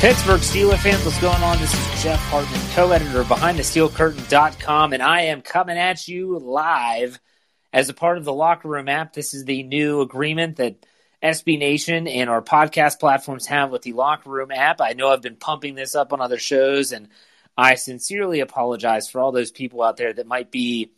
Pittsburgh Steeler fans, what's going on? This is Jeff Hartman, co-editor of BehindTheSteelCurtain.com, and I am coming at you live as a part of the Locker Room app. This is the new agreement that SB Nation and our podcast platforms have with the Locker Room app. I know I've been pumping this up on other shows, and I sincerely apologize for all those people out there that might be,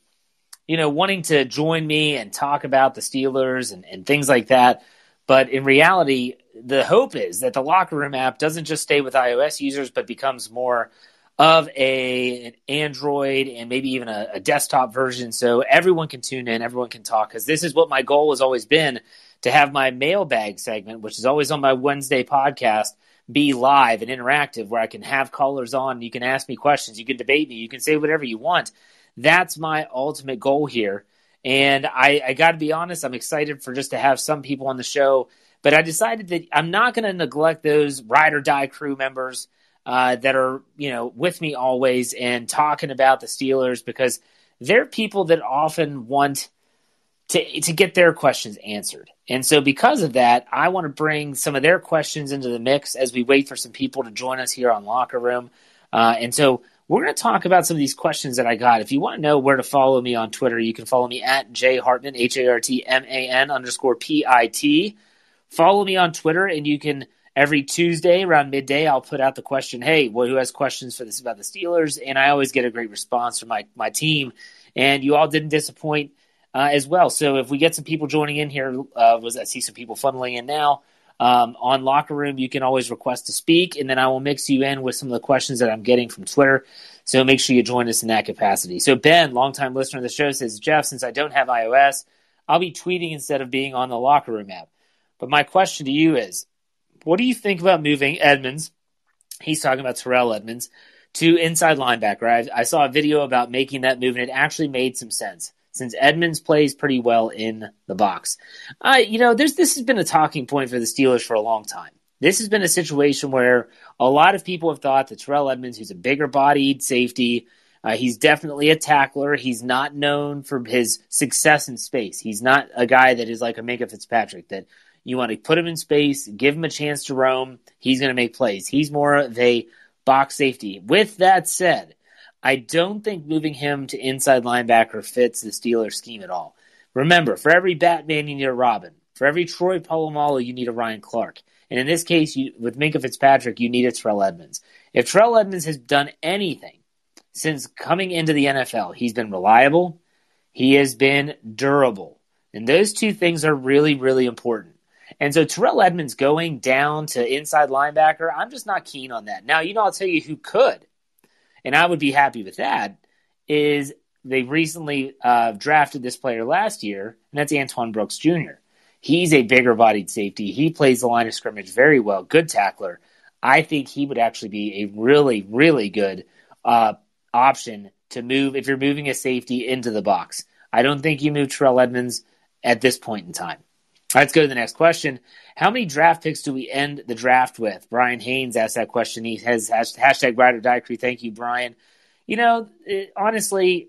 you know, wanting to join me and talk about the Steelers and, and things like that. But in reality, the hope is that the locker room app doesn't just stay with iOS users, but becomes more of a an Android and maybe even a, a desktop version, so everyone can tune in, everyone can talk. Because this is what my goal has always been to have my mailbag segment, which is always on my Wednesday podcast, be live and interactive, where I can have callers on. You can ask me questions, you can debate me, you can say whatever you want. That's my ultimate goal here. And I, I got to be honest, I'm excited for just to have some people on the show but I decided that I'm not going to neglect those ride or die crew members uh, that are, you know, with me always and talking about the Steelers because they're people that often want to to get their questions answered. And so because of that, I want to bring some of their questions into the mix as we wait for some people to join us here on Locker Room. Uh, and so we're going to talk about some of these questions that I got. If you want to know where to follow me on Twitter, you can follow me at J Hartman, H A R T M A N underscore P I T. Follow me on Twitter, and you can every Tuesday around midday. I'll put out the question, "Hey, well, who has questions for this about the Steelers?" And I always get a great response from my my team, and you all didn't disappoint uh, as well. So if we get some people joining in here, uh, was I see some people funneling in now. Um, on Locker Room, you can always request to speak, and then I will mix you in with some of the questions that I'm getting from Twitter. So make sure you join us in that capacity. So Ben, longtime listener of the show, says, Jeff, since I don't have iOS, I'll be tweeting instead of being on the Locker Room app. But my question to you is, what do you think about moving Edmunds? He's talking about Terrell Edmunds to inside linebacker. I, I saw a video about making that move, and it actually made some sense since Edmunds plays pretty well in the box. Uh, you know, this has been a talking point for the Steelers for a long time. This has been a situation where a lot of people have thought that Terrell Edmunds, who's a bigger bodied safety, uh, he's definitely a tackler. He's not known for his success in space. He's not a guy that is like a Minkah Fitzpatrick that you want to put him in space, give him a chance to roam. He's going to make plays. He's more of a box safety. With that said, I don't think moving him to inside linebacker fits the Steelers scheme at all. Remember, for every Batman, you need a Robin. For every Troy Polamalu, you need a Ryan Clark. And in this case, you, with Minkah Fitzpatrick, you need a Terrell Edmunds. If Terrell Edmunds has done anything since coming into the NFL, he's been reliable, he has been durable. And those two things are really, really important. And so Terrell Edmunds going down to inside linebacker, I'm just not keen on that. Now, you know, I'll tell you who could, and I would be happy with that, is they recently uh, drafted this player last year, and that's Antoine Brooks Jr. He's a bigger bodied safety. He plays the line of scrimmage very well, good tackler. I think he would actually be a really, really good uh, option to move if you're moving a safety into the box. I don't think you move Terrell Edmunds at this point in time. Let's go to the next question. How many draft picks do we end the draft with? Brian Haynes asked that question. He has hashtag Ride or Die Crew. Thank you, Brian. You know, it, honestly,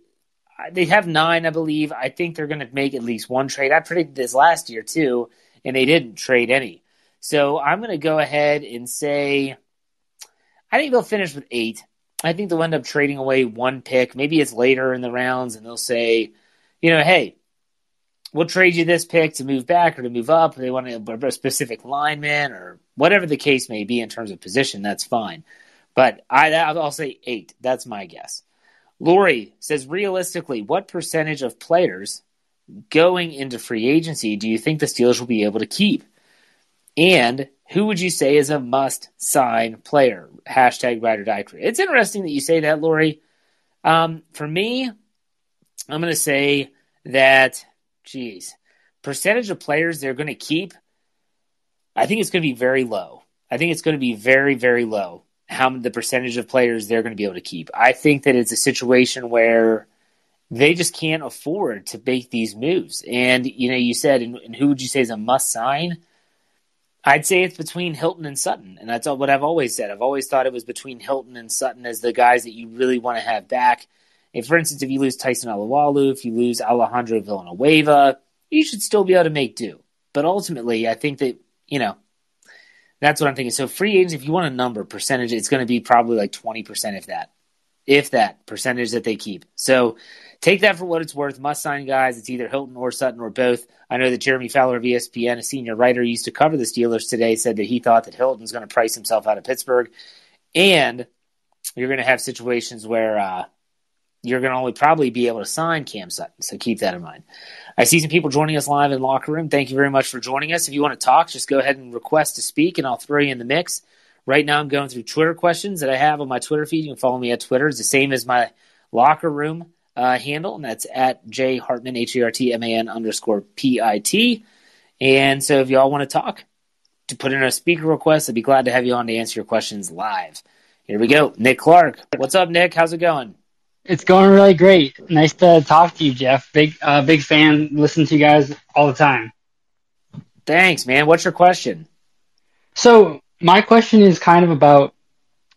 they have nine, I believe. I think they're going to make at least one trade. I predicted this last year too, and they didn't trade any. So I'm going to go ahead and say I think they'll finish with eight. I think they'll end up trading away one pick. Maybe it's later in the rounds, and they'll say, you know, hey, we'll trade you this pick to move back or to move up. They want a, a specific lineman or whatever the case may be in terms of position. That's fine. But I, I'll say eight. That's my guess. Lori says, realistically, what percentage of players going into free agency do you think the Steelers will be able to keep? And who would you say is a must sign player? Hashtag ride or die. It's interesting that you say that, Lori. Um, for me, I'm going to say that, geez, percentage of players they're going to keep, I think it's going to be very low. I think it's going to be very, very low how the percentage of players they're going to be able to keep. I think that it's a situation where they just can't afford to make these moves. And you know, you said, and, and who would you say is a must sign? I'd say it's between Hilton and Sutton, and that's what I've always said. I've always thought it was between Hilton and Sutton as the guys that you really want to have back. If, for instance, if you lose Tyson Alualu, if you lose Alejandro Villanueva, you should still be able to make do. But ultimately, I think that you know that's what I'm thinking. So free agents, if you want a number percentage, it's going to be probably like 20%, if that, if that percentage that they keep. So take that for what it's worth. Must sign guys. It's either Hilton or Sutton or both. I know that Jeremy Fowler of ESPN, a senior writer, used to cover the Steelers today, said that he thought that Hilton's going to price himself out of Pittsburgh, and you're going to have situations where uh, you're going to only probably be able to sign Cam Sutton. So keep that in mind. I see some people joining us live in locker room. Thank you very much for joining us. If you want to talk, just go ahead and request to speak, and I'll throw you in the mix. Right now, I'm going through Twitter questions that I have on my Twitter feed. You can follow me at Twitter. It's the same as my locker room uh, handle, and that's at J Hartman, H E R T M A N underscore P I T. And so if y'all want to talk, to put in a speaker request, I'd be glad to have you on to answer your questions live. Here we go. Nick Clark. What's up, Nick? How's it going? It's going really great. Nice to talk to you, Jeff. Big, uh, big fan. Listen to you guys all the time. Thanks, man. What's your question? So my question is kind of about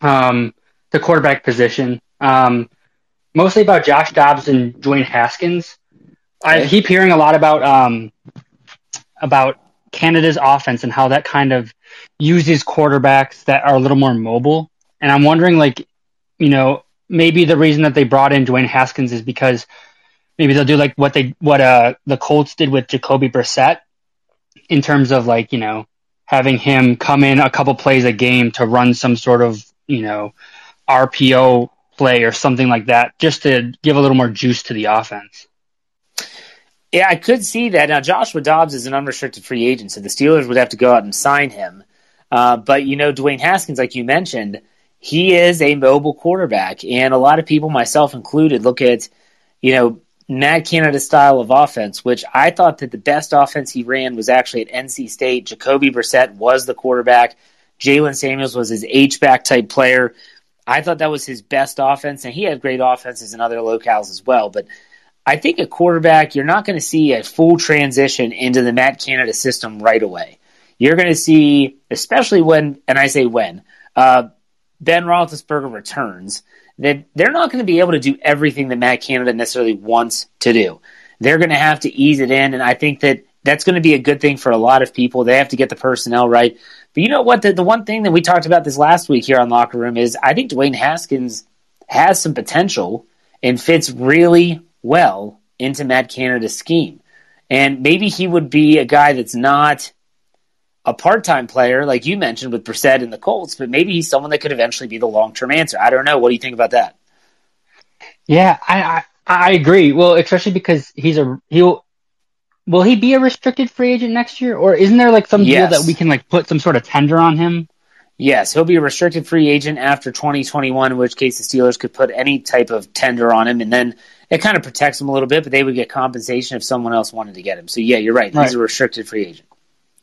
um, the quarterback position, um, mostly about Josh Dobbs and Dwayne Haskins. I keep hearing a lot about um, about Canada's offense and how that kind of uses quarterbacks that are a little more mobile. And I'm wondering, like, you know, maybe the reason that they brought in Dwayne Haskins is because maybe they'll do like what they what uh the Colts did with Jacoby Brissett in terms of like you know having him come in a couple plays a game to run some sort of you know RPO play or something like that just to give a little more juice to the offense. Yeah, I could see that. Now, Joshua Dobbs is an unrestricted free agent, so the Steelers would have to go out and sign him. Uh, but, you know, Dwayne Haskins, like you mentioned, he is a mobile quarterback. And a lot of people, myself included, look at, you know, Matt Canada style of offense, which I thought that the best offense he ran was actually at NC State. Jacoby Brissett was the quarterback. Jaylen Samuels was his H-back type player. I thought that was his best offense, and he had great offenses in other locales as well. But I think a quarterback, you're not going to see a full transition into the Matt Canada system right away. You're going to see, especially when, and I say when, uh, Ben Roethlisberger returns, that they're not going to be able to do everything that Matt Canada necessarily wants to do. They're going to have to ease it in, and I think that that's going to be a good thing for a lot of people. They have to get the personnel right. But you know what? The, the one thing that we talked about this last week here on Locker Room is I think Dwayne Haskins has some potential and fits really well into Matt Canada's scheme. And maybe he would be a guy that's not a part-time player like you mentioned with Brissett and the Colts, but maybe he's someone that could eventually be the long-term answer. I don't know. What do you think about that? Yeah, I I, I agree. Well, especially because he's a he'll will he be a restricted free agent next year, or isn't there like some Yes. deal that we can like put some sort of tender on him? Yes, he'll be a restricted free agent after 2021, in which case the Steelers could put any type of tender on him, and then it kind of protects him a little bit, but they would get compensation if someone else wanted to get him. So yeah, you're right. He's Right. a restricted free agent.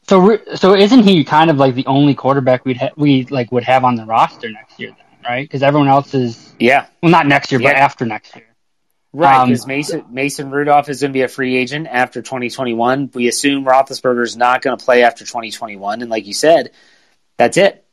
So so isn't he kind of like the only quarterback we'd ha- we like would have on the roster next year, then, right? Because everyone else is Yeah, well, not next year, but after next year. right. Um, Because Mason Mason Rudolph is going to be a free agent after 2021. We assume Roethlisberger is not going to play after 2021, and like you said, that's it.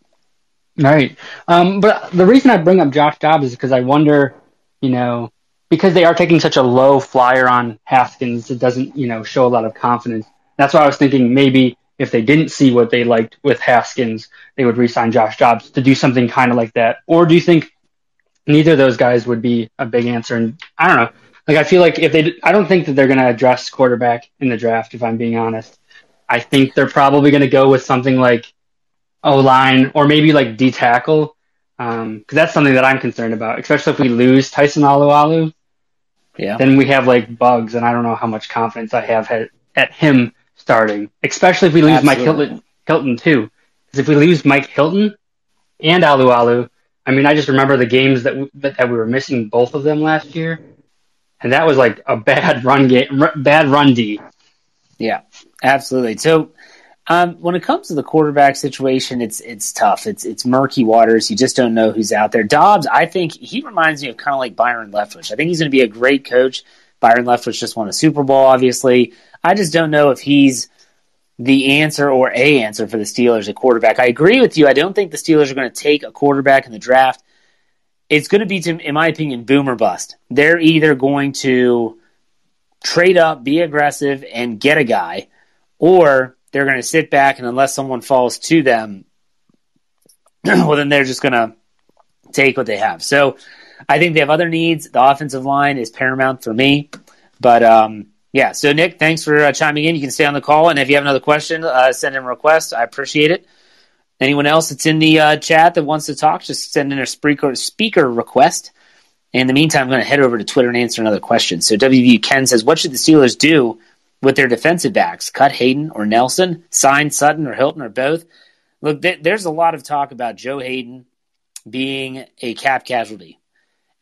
Right. Um, but the reason I bring up Josh Dobbs is because I wonder, you know, because they are taking such a low flyer on Haskins, it doesn't, you know, show a lot of confidence. That's why I was thinking maybe if they didn't see what they liked with Haskins, they would re-sign Josh Dobbs to do something kind of like that. Or do you think neither of those guys would be a big answer? And I don't know. Like I feel like if they, I don't think that they're going to address quarterback in the draft. If I'm being honest, I think they're probably going to go with something like O line or maybe like D tackle, because um, that's something that I'm concerned about. Especially if we lose Tyson Alualu, Yeah. then we have like Buggs, and I don't know how much confidence I have at, at him starting. Especially if we lose Mike Hilton, Hilton too, because if we lose Mike Hilton and Alualu, I mean, I just remember the games that we, that, that we were missing both of them last year, and that was like a bad run game, r- bad run D. Yeah, absolutely. So um, when it comes to the quarterback situation, it's it's tough. It's it's murky waters. You just don't know who's out there. Dobbs, I think he reminds me of kind of like Byron Leftwich. I think he's going to be a great coach. Byron Leftwich just won a Super Bowl, obviously. I just don't know if he's the answer or a answer for the Steelers at quarterback. I agree with you. I don't think the Steelers are going to take a quarterback in the draft. It's going to be, in my opinion, boom or bust. They're either going to trade up, be aggressive, and get a guy, or they're going to sit back and unless someone falls to them, well, then they're just going to take what they have. So I think they have other needs. The offensive line is paramount for me. But um, yeah, so Nick, thanks for uh, chiming in. You can stay on the call, and if you have another question, uh, send in a request. I appreciate it. Anyone else that's in the uh, chat that wants to talk, just send in a speaker speaker request. In the meantime, I'm going to head over to Twitter and answer another question. So WVU Ken says, "What should the Steelers do with their defensive backs? Cut Haden or Nelson? Sign Sutton or Hilton or both?" Look, th- there's a lot of talk about Joe Haden being a cap casualty.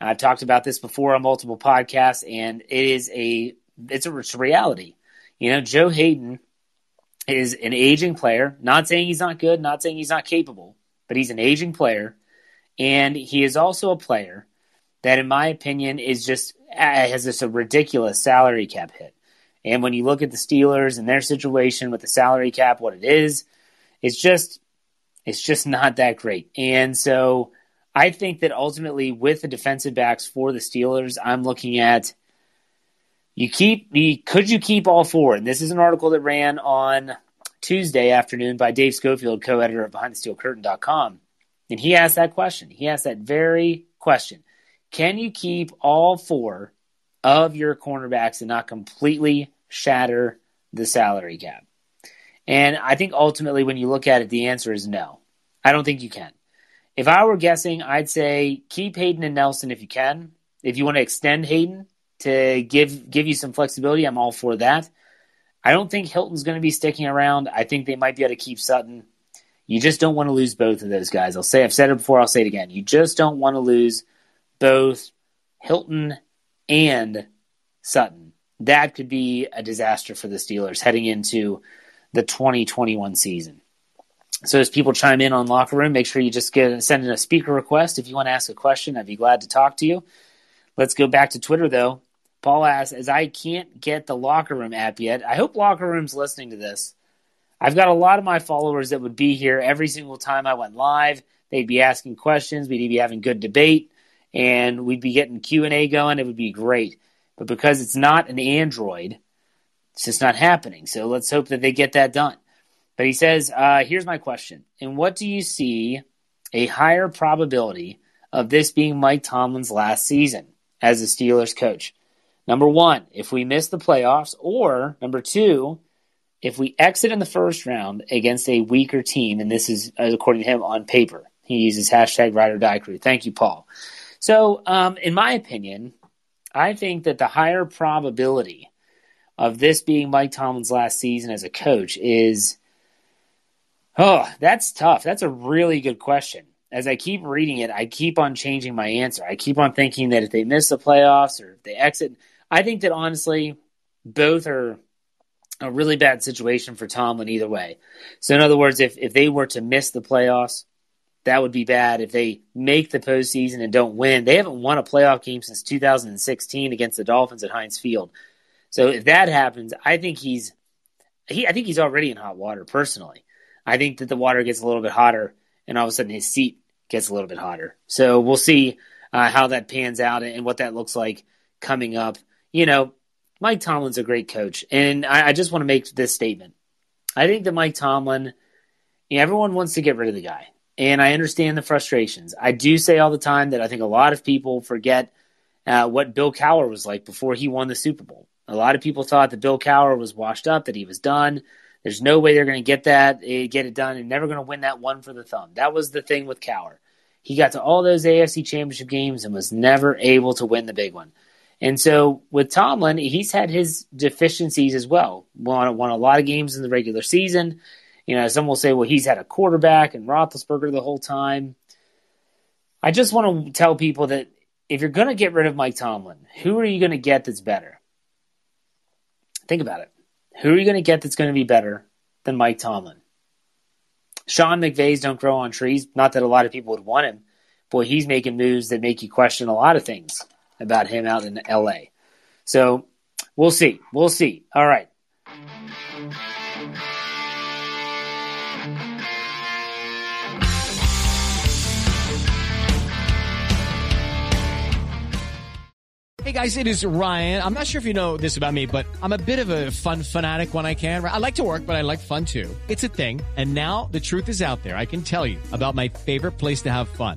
I've talked about this before on multiple podcasts, and it is a it's a, it's reality. You know, Joe Haden is an aging player. Not saying he's not good, not saying he's not capable, but he's an aging player, and he is also a player that, in my opinion, is just uh, has this a ridiculous salary cap hit. And when you look at the Steelers and their situation with the salary cap, what it is, it's just it's just not that great. And so I think that ultimately with the defensive backs for the Steelers, I'm looking at you keep you, could you keep all four? And this is an article that ran on Tuesday afternoon by Dave Schofield, co-editor of BehindTheSteelCurtain.com. And he asked that question. He asked that very question. Can you keep all four of your cornerbacks and not completely shatter the salary cap? And I think ultimately when you look at it, the answer is no. I don't think you can. If I were guessing, I'd say keep Haden and Nelson if you can. If you want to extend Haden to give give you some flexibility, I'm all for that. I don't think Hilton's going to be sticking around. I think they might be able to keep Sutton. You just don't want to lose both of those guys. I'll say I've said it before, I'll say it again. You just don't want to lose both Hilton and Sutton. That could be a disaster for the Steelers heading into the 2021 season. So as people chime in on locker room, make sure you just get send in a speaker request if you want to ask a question. I'd be glad to talk to you. Let's go back to Twitter though. Paul asks, as I can't get the locker room app yet, I hope locker room's listening to this. I've got a lot of my followers that would be here every single time I went live. They'd be asking questions. We'd be having good debate, and we'd be getting Q and A going. It would be great. But because it's not an Android, it's just not happening. So let's hope that they get that done. But he says, uh, here's my question. And what do you see a higher probability of this being Mike Tomlin's last season as a Steelers coach? Number one, if we miss the playoffs, or number two, if we exit in the first round against a weaker team, and this is according to him on paper, he uses hashtag ride or die crew. Thank you, Paul. So, um, in my opinion, I think that the higher probability of this being Mike Tomlin's last season as a coach is, oh, that's tough. That's a really good question. As I keep reading it, I keep on changing my answer. I keep on thinking that if they miss the playoffs or if they exit, I think that honestly, both are a really bad situation for Tomlin either way. So, in other words, if, if they were to miss the playoffs, that would be bad. If they make the postseason and don't win, they haven't won a playoff game since 2016 against the Dolphins at Heinz Field. So if that happens, I think he's he I think he's already in hot water personally. I think that the water gets a little bit hotter and all of a sudden his seat gets a little bit hotter. So we'll see uh, how that pans out and what that looks like coming up. You know, Mike Tomlin's a great coach, and I, I just want to make this statement. I think that Mike Tomlin, you know, everyone wants to get rid of the guy, and I understand the frustrations. I do say all the time that I think a lot of people forget uh, what Bill Cowher was like before he won the Super Bowl. A lot of people thought that Bill Cowher was washed up, that he was done. There's no way they're going to get that, eh, get it done, and never going to win that one for the thumb. That was the thing with Cowher. He got to all those AFC championship games and was never able to win the big one. And so with Tomlin, he's had his deficiencies as well. Won, won a lot of games in the regular season. You know, some will say, well, he's had a quarterback and Roethlisberger the whole time. I just want to tell people that if you're going to get rid of Mike Tomlin, who are you going to get that's better? Think about it. Who are you going to get that's going to be better than Mike Tomlin? Sean McVay's don't grow on trees. Not that a lot of people would want him. Boy, he's making moves that make you question a lot of things about him out in LA. So we'll see. We'll see. All right. Hey guys, it is Ryan. I'm not sure if you know this about me, but I'm a bit of a fun fanatic when I can. I like to work, but I like fun too. It's a thing. And now the truth is out there. I can tell you about my favorite place to have fun.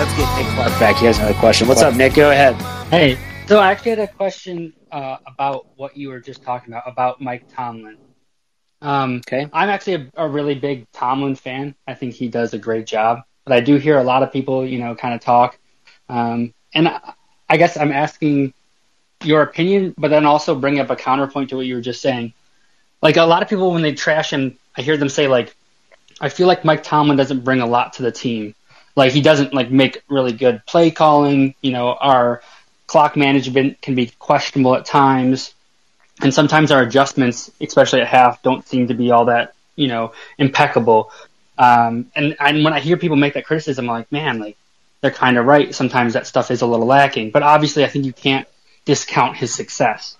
Let's get Nick Clark back. He has another question. What's up, Nick? Go ahead. Hey, so I actually had a question uh, about what you were just talking about about Mike Tomlin. Um, okay. I'm actually a, a really big Tomlin fan. I think he does a great job, but I do hear a lot of people, you know, kind of talk. Um, and I, I guess I'm asking your opinion, but then also bring up a counterpoint to what you were just saying. Like a lot of people, when they trash him, I hear them say like, "I feel like Mike Tomlin doesn't bring a lot to the team. Like he doesn't like make really good play calling. You know, our clock management can be questionable at times, and sometimes our adjustments, especially at half, don't seem to be all that you know impeccable. Um, and, and when I hear people make that criticism, I'm like, man, like they're kind of right. Sometimes that stuff is a little lacking, but obviously, I think you can't discount his success.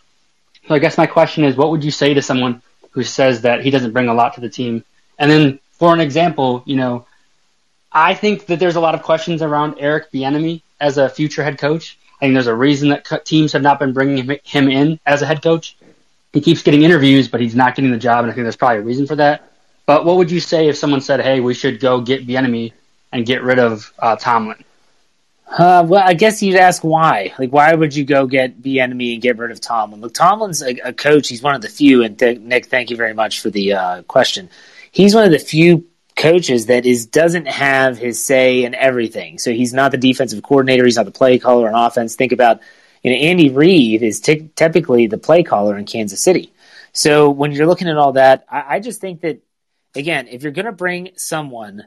So I guess my question is, what would you say to someone who says that he doesn't bring a lot to the team? And then, for an example, you know, I think that there's a lot of questions around Eric Bieniemy as a future head coach. I think there's a reason that teams have not been bringing him in as a head coach. He keeps getting interviews, but he's not getting the job, and I think there's probably a reason for that. But what would you say if someone said, "Hey, we should go get Bieniemy and get rid of uh, Tomlin"? Uh, well, I guess you'd ask why. Like, why would you go get Bieniemy and get rid of Tomlin? Look, Tomlin's a, a coach. He's one of the few. And th- Nick, thank you very much for the uh, question. He's one of the few coaches that is doesn't have his say in everything. So he's not the defensive coordinator. He's not the play caller on offense. Think about, you know, Andy Reid is t- typically the play caller in Kansas City. So when you're looking at all that, I, I just think that again, if you're going to bring someone,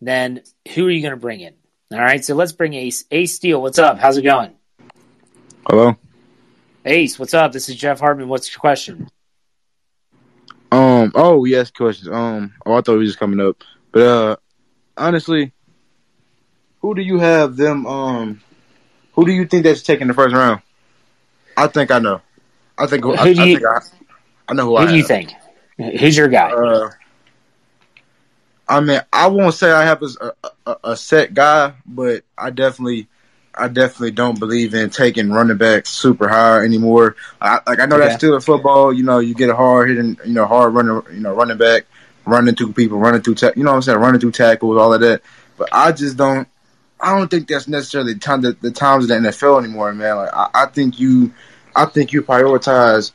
then who are you going to bring in? All right, so let's bring Ace. Ace Steele, what's up? How's it going? Hello. Ace, what's up? This is Jeff Hartman. What's your question? Um. Oh yes, questions. Um. Oh, I thought we was just coming up, but uh, honestly, who do you have them? Um, who do you think that's taking the first round? I think I know. I think. Who I, do I you- think I, I know who, Who I do you have. think? Who's your guy? Uh, I mean, I won't say I have a, a, a set guy, but I definitely, I definitely don't believe in taking running backs super high anymore. I, like I know Okay. that's still in football. You know, you get a hard hitting, you know, hard running, you know, running back, running through people, running through, ta- you know what I'm saying, running through tackles, all of that. But I just don't. I don't think that's necessarily the time the, the times of the NFL anymore, man. Like I, I think you, I think you prioritize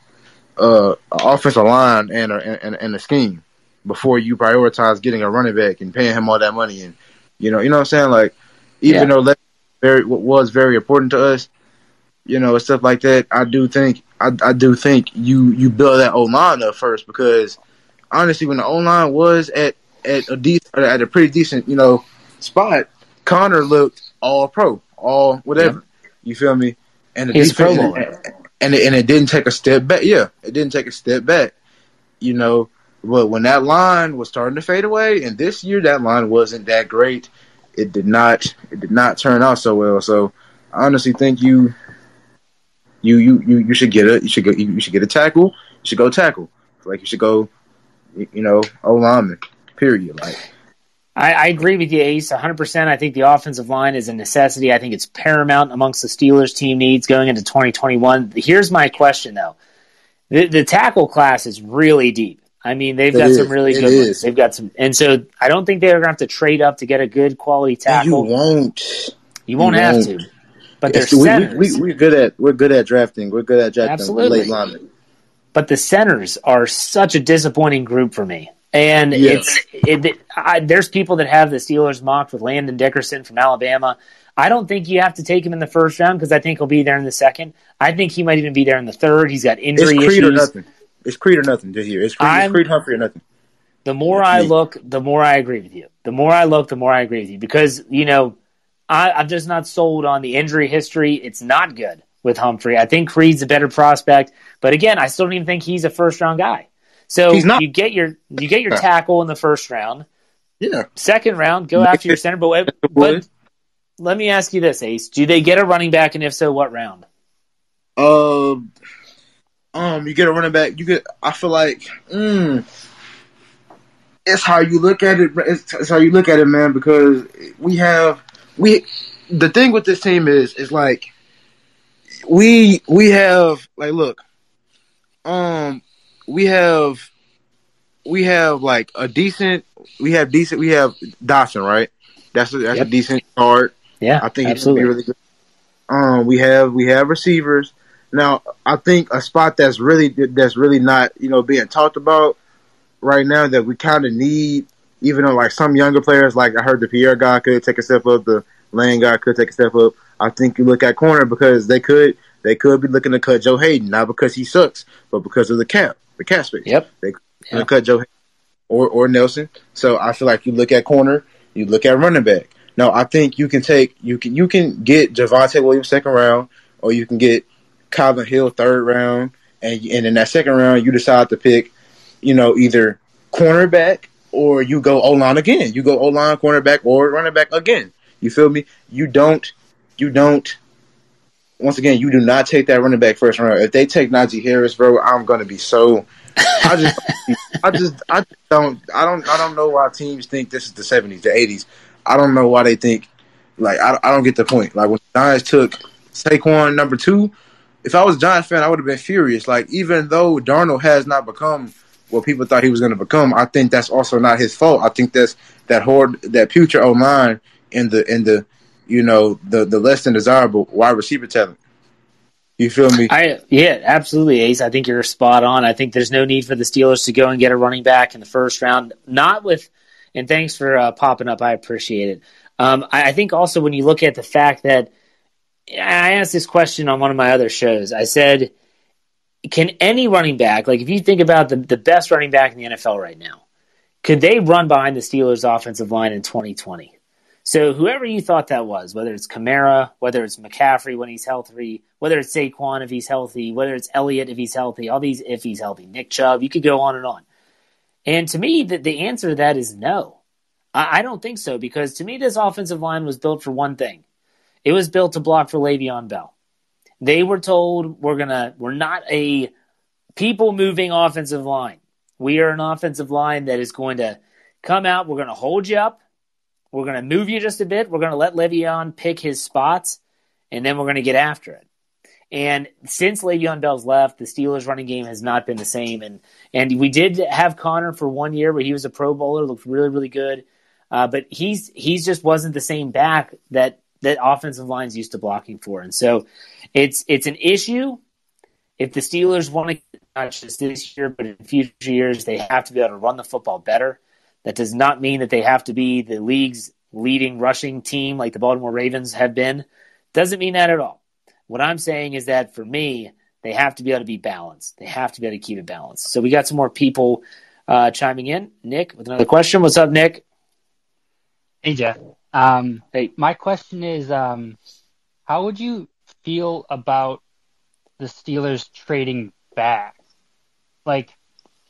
uh, offensive line and a, and, and a scheme before you prioritize getting a running back and paying him all that money and you know you know what I'm saying like even Yeah. though very what was very important to us you know stuff like that. I do think I, I do think you you build that O line up first because honestly when the O line was at at a decent at a pretty decent you know spot Conner looked all pro all whatever. You feel me? And the He's a Pro defense- and it, and it didn't take a step back. Yeah, it didn't take a step back. You know, but when that line was starting to fade away, and this year that line wasn't that great, it did not it did not turn out so well. So I honestly think you you you you, you should get a you should go you should get a tackle. You should go tackle. Like you should go, you know, O lineman. Period. Like I, I agree with you, Ace, 100%. I think the offensive line is a necessity. I think it's paramount amongst the Steelers' team needs going into 2021. Here's my question, though. The, the tackle class is really deep. I mean, they've It got is. some really It good ones. They've got some, and so I don't think they're going to have to trade up to get a good quality and you tackle. won't. You won't you have won't. to. But they're we, we, we're good at we're good at drafting. We're good at drafting Absolutely. late linemen. but the centers are such a disappointing group for me. And Yeah. it's it, it- I, there's people that have the Steelers mocked with Landon Dickerson from Alabama. I don't think you have to take him in the first round because I think he'll be there in the second. I think he might even be there in the third. He's got injury issues. It's Creed or nothing this year. It's Creed, it's Creed Humphrey or nothing. The more I look, the more I agree with you. The more I look, the more I agree with you because you know I, I'm just not sold on the injury history. It's not good with Humphrey. I think Creed's a better prospect, but again, I still don't even think he's a first round guy. So you get your you get your tackle in the first round. Yeah. Second round, go after your center. But, but let me ask you this, Ace: Do they get a running back, and if so, what round? Uh, um, you get a running back. You get. I feel like, mm, it's how you look at it. It's, it's how you look at it, man. Because we have we. The thing with this team is, is like we we have like look, um, we have we have like a decent. We have decent. We have Dawson, right? That's a, that's Yep. a decent card. Yeah, I think absolutely. he's gonna be really good. Um, we have we have receivers now. I think a spot that's really that's really not you know being talked about right now that we kind of need, even though like some younger players, like I heard the Pierre guy could take a step up, the Lane guy could take a step up. I think you look at corner because they could they could be looking to cut Joe Haden not because he sucks, but because of the cap, the cap space. Yep. They could cut Joe Haden or or Nelson. So I feel like you look at corner, you look at running back. No, I think you can take you can you can get Javonte Williams second round, or you can get Calvin Hill third round, and and in that second round you decide to pick, you know, either cornerback or you go O line again. You go O line, cornerback, or running back again. You feel me? You don't you don't. Once again, you do not take that running back first round. If they take Najee Harris, bro, I'm gonna be so. I just, I just, I don't, I don't, I don't know why teams think this is the '70s, the '80s. I don't know why they think like I, I don't get the point. Like when the Giants took Saquon number two, if I was Giants fan, I would have been furious. Like even though Darnold has not become what people thought he was going to become, I think that's also not his fault. I think that's that horde, that future O line in the in the you know the the less than desirable wide receiver talent. You feel me? I yeah, absolutely, Ace. I think you're spot on. I think there's no need for the Steelers to go and get a running back in the first round. Not with, and thanks for uh, popping up. I appreciate it. Um, I, I think also when you look at the fact that I asked this question on one of my other shows. I said, can any running back, like if you think about the the best running back in the NFL right now, could they run behind the Steelers' offensive line in 2020? So whoever you thought that was, whether it's Kamara, whether it's McCaffrey when he's healthy, whether it's Saquon if he's healthy, whether it's Elliott if he's healthy, all these if he's healthy, Nick Chubb, you could go on and on. And to me, the, the answer to that is no. I, I don't think so because to me, this offensive line was built for one thing. It was built to block for Le'Veon Bell. They were told we're gonna we're not a people moving offensive line. We are an offensive line that is going to come out. We're to hold you up. We're to move you just a bit. We're to let Le'Veon pick his spots, and then we're to get after it. And since Le'Veon Bell's left, the Steelers' running game has not been the same. And and we did have Conner for one year where he was a Pro Bowler, looked really really good, uh, but he's he's just wasn't the same back that that offensive lines used to blocking for. And so it's it's an issue. If the Steelers want to not just this year, but in future years, they have to be able to run the football better. That does not mean that they have to be the league's leading rushing team like the Baltimore Ravens have been. Doesn't mean that at all. What I'm saying is that for me, they have to be able to be balanced. They have to be able to keep it balanced. So we got some more people uh, chiming in. Nick with another question. What's up, Nick? Hey, Jeff. Um, hey, my question is, um, how would you feel about the Steelers trading back? Like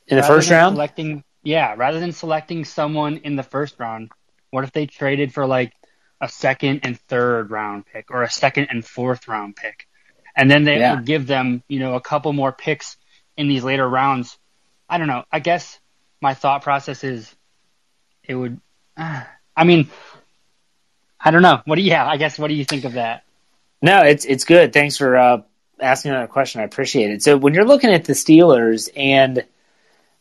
in the first round, selecting yeah, rather than selecting someone in the first round, what if they traded for like a second and third round pick or a second and fourth round pick? And then they yeah. would give them, you know, a couple more picks in these later rounds. I don't know. I guess my thought process is it would, uh, I mean, I don't know. What do you, yeah, I guess, what do you think of that? No, it's, it's good. Thanks for, uh, asking that question. I appreciate it. So when you're looking at the Steelers and,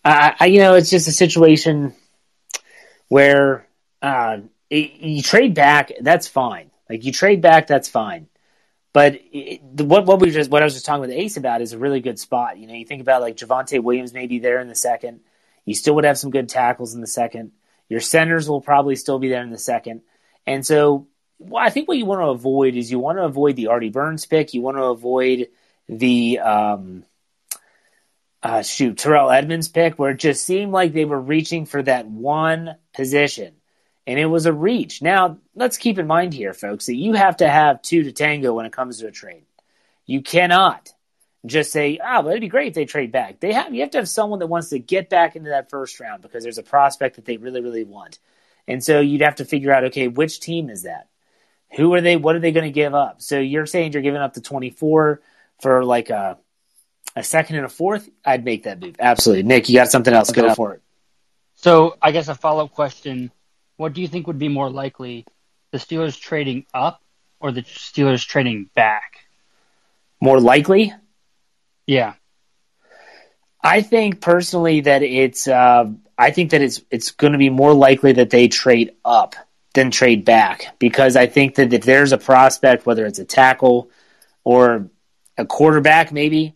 uh, I, you know, it's just a situation where uh, it, you trade back. That's fine. Like you trade back, that's fine. But it, what what we just what I was just talking with Ace about is a really good spot. You know, you think about like Javonte Williams maybe there in the second. You still would have some good tackles in the second. Your centers will probably still be there in the second. And so, well, I think what you want to avoid is you want to avoid the Artie Burns pick. You want to avoid the um, uh, shoot, Terrell Edmunds pick, where it just seemed like they were reaching for that one position. And it was a reach. Now, let's keep in mind here, folks, that you have to have two to tango when it comes to a trade. You cannot just say, ah, oh, well, it'd be great if they trade back. They have you have to have someone that wants to get back into that first round because there's a prospect that they really, really want. And so you'd have to figure out, okay, which team is that? Who are they? What are they going to give up? So you're saying you're giving up the 24 for like a a second and a fourth, I'd make that move. Absolutely. Nick, you got something else? Go for it. So I guess a follow up question. What do you think would be more likely? The Steelers trading up or the Steelers trading back? More likely? Yeah. I think personally that it's uh, I think that it's it's going to be more likely that they trade up than trade back because I think that if there's a prospect, whether it's a tackle or a quarterback, maybe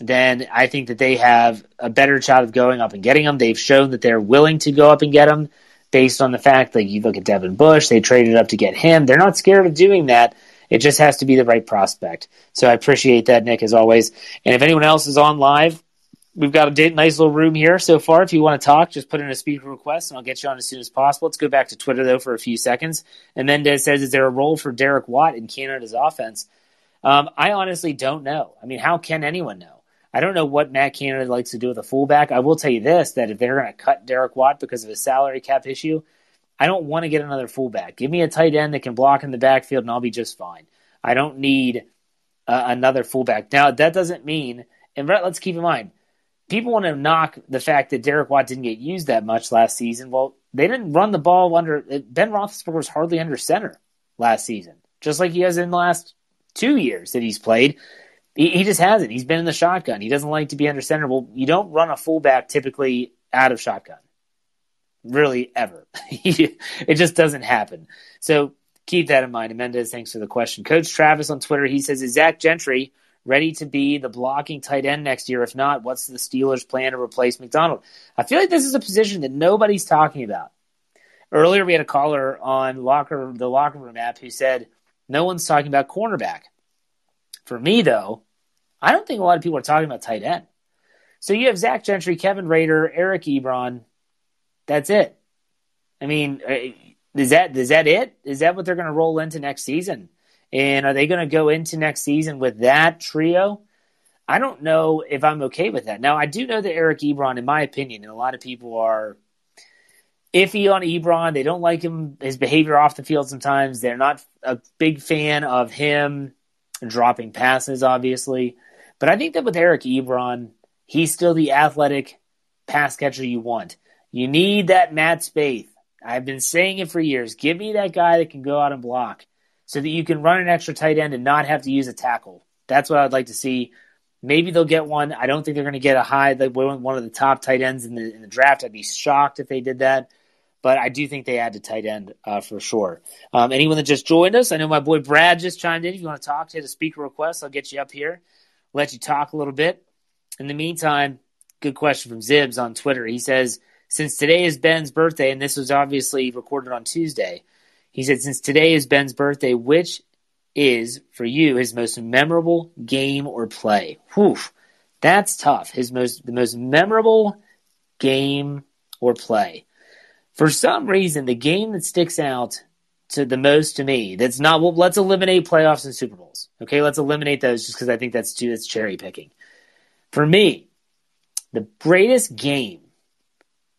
then I think that they have a better shot of going up and getting them. They've shown that they're willing to go up and get them based on the fact that you look at Devin Bush, they traded up to get him. They're not scared of doing that. It just has to be the right prospect. So I appreciate that, Nick, as always. And if anyone else is on live, we've got a nice little room here so far. If you want to talk, just put in a speaker request and I'll get you on as soon as possible. Let's go back to Twitter, though, for a few seconds. And Mendez says, Is there a role for Derek Watt in Canada's offense? Um, I honestly don't know. I mean, how can anyone know? I don't know what Matt Canada likes to do with a fullback. I will tell you this: that if they're going to cut Derek Watt because of a salary cap issue, I don't want to get another fullback. Give me a tight end that can block in the backfield, and I'll be just fine. I don't need uh, another fullback. Now that doesn't mean, and let's keep in mind, people want to knock the fact that Derek Watt didn't get used that much last season. Well, they didn't run the ball under Ben Roethlisberger was hardly under center last season, just like he has in the last two years that he's played. He, he just hasn't. He's been in the shotgun. He doesn't like to be under center. Well, you don't run a fullback typically out of shotgun, really ever. it just doesn't happen. So keep that in mind. Mendez, thanks for the question. Coach Travis on Twitter, he says, "Is Zach Gentry ready to be the blocking tight end next year? If not, what's the Steelers' plan to replace McDonald?" I feel like this is a position that nobody's talking about. Earlier, we had a caller on locker the locker room app who said no one's talking about cornerback. For me, though, I don't think a lot of people are talking about tight end. So you have Zach Gentry, Kevin Rader, Eric Ebron. That's it. I mean, uh, is that is that it? Is that what they're going to roll into next season? And are they going to go into next season with that trio? I don't know if I'm okay with that. Now, I do know that Eric Ebron, in my opinion, and a lot of people are iffy on Ebron. They don't like him, his behavior off the field sometimes. They're not a big fan of him dropping passes, obviously. But I think that with Eric Ebron, he's still the athletic pass catcher you want. You need that Matt Spaeth. I've been saying it for years. Give me that guy that can go out and block so that you can run an extra tight end and not have to use a tackle. That's what I'd like to see. Maybe they'll get one. I don't think they're going to get a high, like one of the top tight ends in the, in the draft. I'd be shocked if they did that. But I do think they add to tight end uh, for sure. Um, anyone that just joined us, I know my boy Brad just chimed in. If you want to talk, hit a speaker request. I'll get you up here, let you talk a little bit. In the meantime, good question from Zibs on Twitter. He says, since today is Ben's birthday, and this was obviously recorded on Tuesday, he said, since today is Ben's birthday, which is for you his most memorable game or play? Whew, that's tough. His most the most memorable game or play. For some reason, the game that sticks out to the most to me, that's not well, let's eliminate playoffs and Super Bowls. Okay, let's eliminate those just because I think that's too that's cherry picking. For me, the greatest game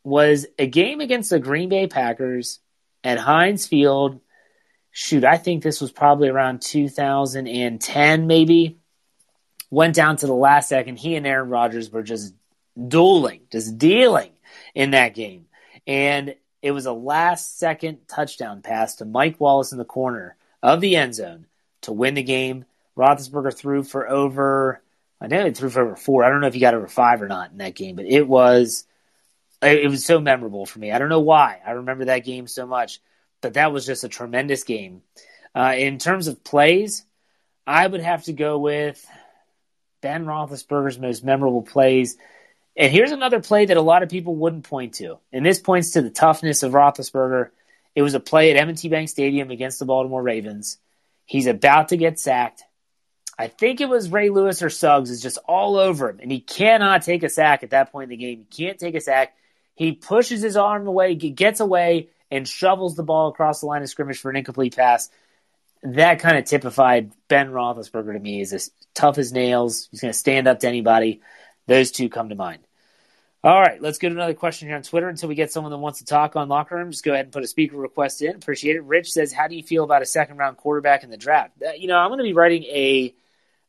was a game against the Green Bay Packers at Heinz Field. Shoot, I think this was probably around 2010, maybe. Went down to the last second. He and Aaron Rodgers were just dueling, just dealing in that game. And it was a last second touchdown pass to Mike Wallace in the corner of the end zone to win the game. Roethlisberger threw for over, I know he threw for over four. I don't know if he got over five or not in that game, but it was it was so memorable for me. I don't know why. I remember that game so much, but that was just a tremendous game. Uh, in terms of plays, I would have to go with Ben Roethlisberger's most memorable plays. And here's another play that a lot of people wouldn't point to, and this points to the toughness of Roethlisberger. It was a play at M&T Bank Stadium against the Baltimore Ravens. He's about to get sacked. I think it was Ray Lewis or Suggs is just all over him, and he cannot take a sack at that point in the game. He can't take a sack. He pushes his arm away, gets away, and shovels the ball across the line of scrimmage for an incomplete pass. That kind of typified Ben Roethlisberger to me. He's as tough as nails. He's going to stand up to anybody. Those two come to mind. All right, let's get another question here on Twitter until we get someone that wants to talk on locker room. Just go ahead and put a speaker request in. Appreciate it. Rich says, "How do you feel about a second round quarterback in the draft?" You know, I'm going to be writing a,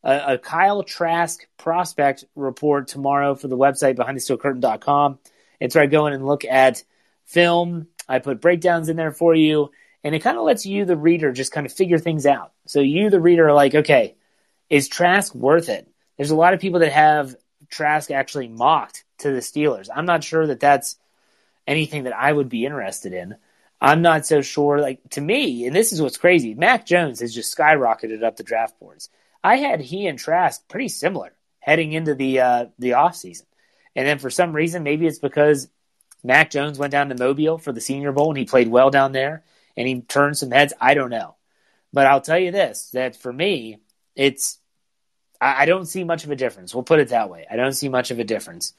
a a Kyle Trask prospect report tomorrow for the website behindthesteelcurtain.com. It's where I go in and look at film. I put breakdowns in there for you, and it kind of lets you, the reader, just kind of figure things out. So you, the reader, are like, okay, is Trask worth it? There's a lot of people that have Trask actually mocked to the Steelers. I'm not sure that that's anything that I would be interested in. I'm not so sure. Like to me, and this is what's crazy. Mac Jones has just skyrocketed up the draft boards. I had he and Trask pretty similar heading into the uh, the off season. And then for some reason, maybe it's because Mac Jones went down to Mobile for the Senior Bowl and he played well down there and he turned some heads. I don't know. But I'll tell you this that for me, it's, I, I don't see much of a difference. We'll put it that way. I don't see much of a difference.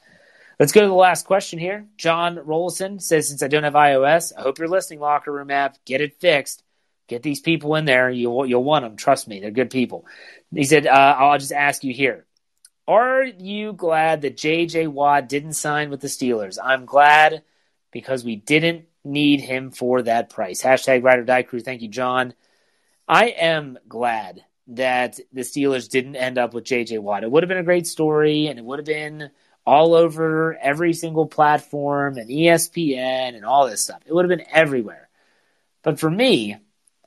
Let's go to the last question here. John Rollison says, Since I don't have iOS, I hope you're listening, Locker Room app. Get it fixed. Get these people in there. You'll, you'll want them. Trust me, they're good people. He said, uh, I'll just ask you here are you glad that J.J. Watt didn't sign with the Steelers? I'm glad because we didn't need him for that price. Hashtag Ride or Die Crew. Thank you, John. I am glad that the Steelers didn't end up with J.J. Watt. It would have been a great story, and it would have been all over every single platform and ESPN and all this stuff. It would have been everywhere. But for me,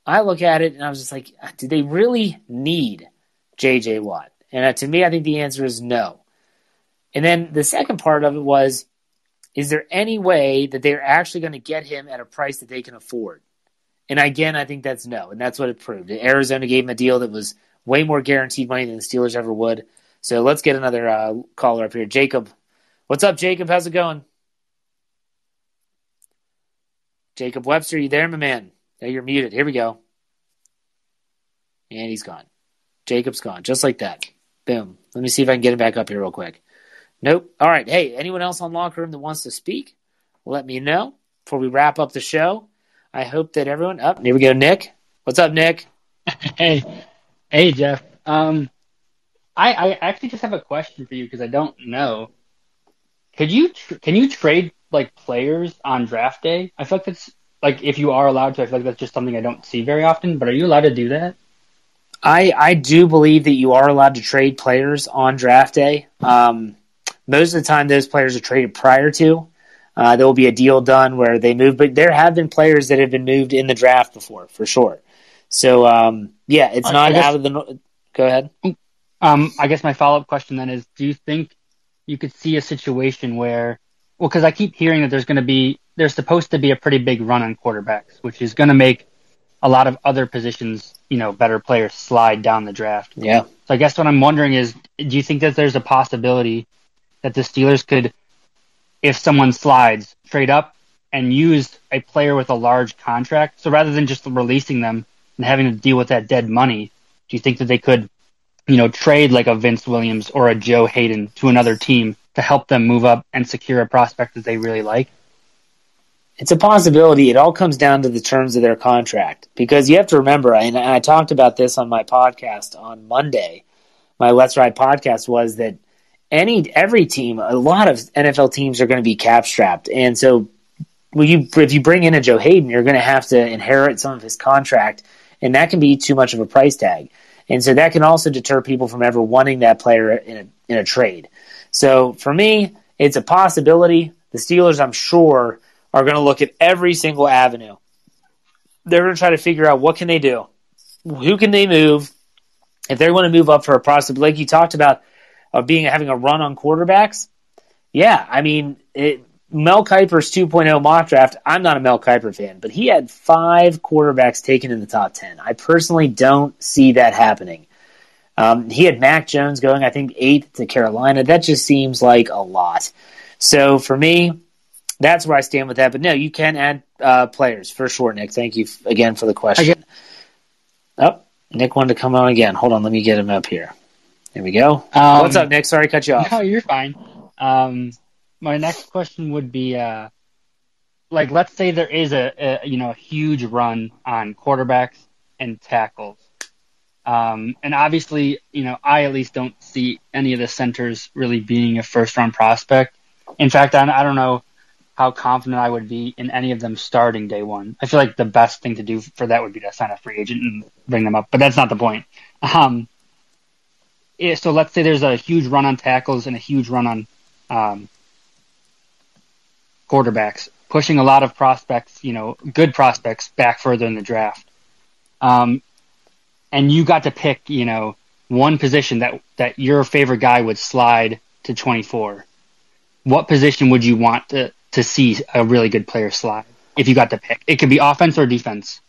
I look at it and I was just like, did they really need J.J. Watt? And uh, to me, I think the answer is no. And then the second part of it was is there any way that they're actually going to get him at a price that they can afford? And again, I think that's no. And that's what it proved. Arizona gave him a deal that was way more guaranteed money than the Steelers ever would. So let's get another uh, caller up here. Jacob. What's up, Jacob? How's it going? Jacob Webster, you there, my man? Yeah, you're muted. Here we go. And he's gone. Jacob's gone, just like that. Boom. Let me see if I can get him back up here real quick. Nope. All right. Hey, anyone else on Locker Room that wants to speak? Let me know before we wrap up the show. I hope that everyone. Up. Oh, here we go, Nick. What's up, Nick? Hey, hey, Jeff. Um, I I actually just have a question for you because I don't know. Could you tr- can you trade like players on draft day? I feel like that's like if you are allowed to, I feel like that's just something I don't see very often. But are you allowed to do that? I I do believe that you are allowed to trade players on draft day. Um, most of the time, those players are traded prior to. Uh, there will be a deal done where they move, but there have been players that have been moved in the draft before, for sure. So um, yeah, it's not guess- out of the. no- Go ahead. Um, I guess my follow up question then is: Do you think you could see a situation where, well, because I keep hearing that there's going to be, there's supposed to be a pretty big run on quarterbacks, which is going to make a lot of other positions, you know, better players slide down the draft. Yeah. So I guess what I'm wondering is, do you think that there's a possibility that the Steelers could, if someone slides, trade up and use a player with a large contract? So rather than just releasing them and having to deal with that dead money, do you think that they could, you know, trade like a Vince Williams or a Joe Haden to another team to help them move up and secure a prospect that they really like? It's a possibility. It all comes down to the terms of their contract because you have to remember, and I talked about this on my podcast on Monday. My Let's Ride podcast was that any every team, a lot of NFL teams are going to be cap strapped, and so you if you bring in a Joe Haden, you're going to have to inherit some of his contract, and that can be too much of a price tag, and so that can also deter people from ever wanting that player in a in a trade. So for me, it's a possibility. The Steelers, I'm sure, are going to look at every single avenue. They're going to try to figure out what can they do, who can they move, if they want to move up for a prospect, like you talked about, of being having a run on quarterbacks. Yeah, I mean, it, Mel Kiper's 2.0 mock draft. I'm not a Mel Kiper fan, but he had five quarterbacks taken in the top 10. I personally don't see that happening. Um, he had Mac Jones going, I think, eighth to Carolina. That just seems like a lot. So for me, that's where I stand with that. But no, you can add uh, players for sure, Nick. Thank you again for the question. Oh, Nick wanted to come on again. Hold on, let me get him up here. There we go. Um, What's up, Nick? Sorry to cut you off. No, you're fine. Um, my next question would be, uh, like, let's say there is a, a you know a huge run on quarterbacks and tackles, um, and obviously, you know, I at least don't see any of the centers really being a first round prospect. In fact, I, I don't know how confident I would be in any of them starting day one. I feel like the best thing to do for that would be to sign a free agent and bring them up, but that's not the point. Um, yeah, so let's say there's a huge run on tackles and a huge run on um, quarterbacks, pushing a lot of prospects, you know, good prospects back further in the draft. Um, and you got to pick, you know, one position that that your favorite guy would slide to 24. What position would you want to to see a really good player slide if you got to pick? It could be offense or defense.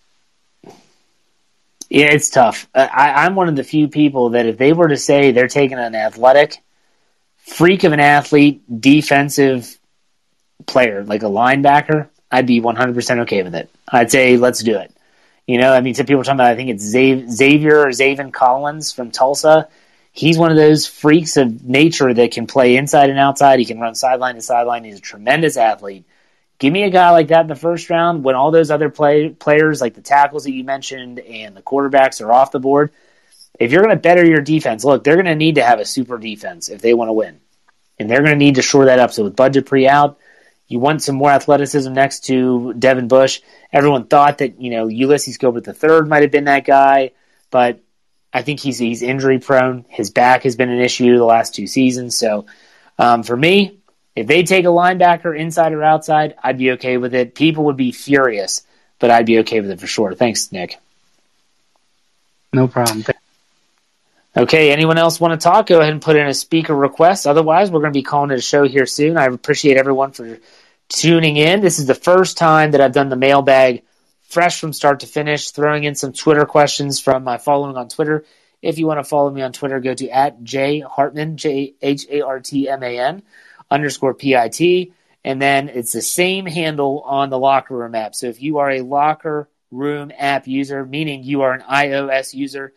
Yeah, it's tough. Uh, I, I'm one of the few people that if they were to say they're taking an athletic freak of an athlete, defensive player, like a linebacker, I'd be 100% okay with it. I'd say, let's do it. You know, I mean, some people are talking about, I think it's Xavier or Zaven Collins from Tulsa. He's one of those freaks of nature that can play inside and outside. He can run sideline to sideline. He's a tremendous athlete. Give me a guy like that in the first round when all those other play, players, like the tackles that you mentioned and the quarterbacks, are off the board. If you're going to better your defense, look, they're going to need to have a super defense if they want to win. And they're going to need to shore that up. So with budget pre out, you want some more athleticism next to Devin Bush. Everyone thought that, you know, Ulysses Gilbert III might have been that guy, but I think he's he's injury prone. His back has been an issue the last two seasons. So um, for me, if they take a linebacker inside or outside, I'd be okay with it. People would be furious, but I'd be okay with it for sure. Thanks, Nick. No problem. Okay, anyone else want to talk? Go ahead and put in a speaker request. Otherwise, we're going to be calling it a show here soon. I appreciate everyone for tuning in. This is the first time that I've done the mailbag fresh from start to finish, throwing in some Twitter questions from my following on Twitter. If you want to follow me on Twitter, go to at J Hartman, J H A R T M A N underscore P I T. And then it's the same handle on the locker room app. So if you are a locker room app user, meaning you are an iOS user,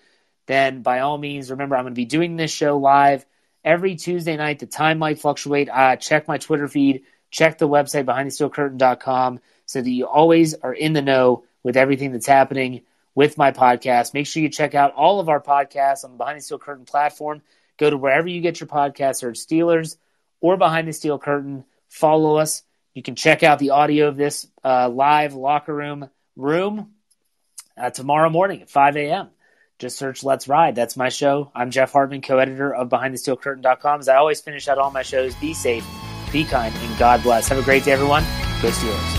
then by all means, remember I'm going to be doing this show live every Tuesday night. The time might fluctuate. Uh, check my Twitter feed, check the website behindthesteelcurtain.com so that you always are in the know with everything that's happening with my podcast. Make sure you check out all of our podcasts on the Behind the Steel Curtain platform. Go to wherever you get your podcasts, search Steelers or Behind the Steel Curtain. Follow us. You can check out the audio of this uh, live locker room room uh, tomorrow morning at 5 a.m. Just search Let's Ride. That's my show. I'm Jeff Hartman, co editor of BehindTheSteelCurtain.com. As I always finish out all my shows, be safe, be kind, and God bless. Have a great day, everyone. Go Steelers.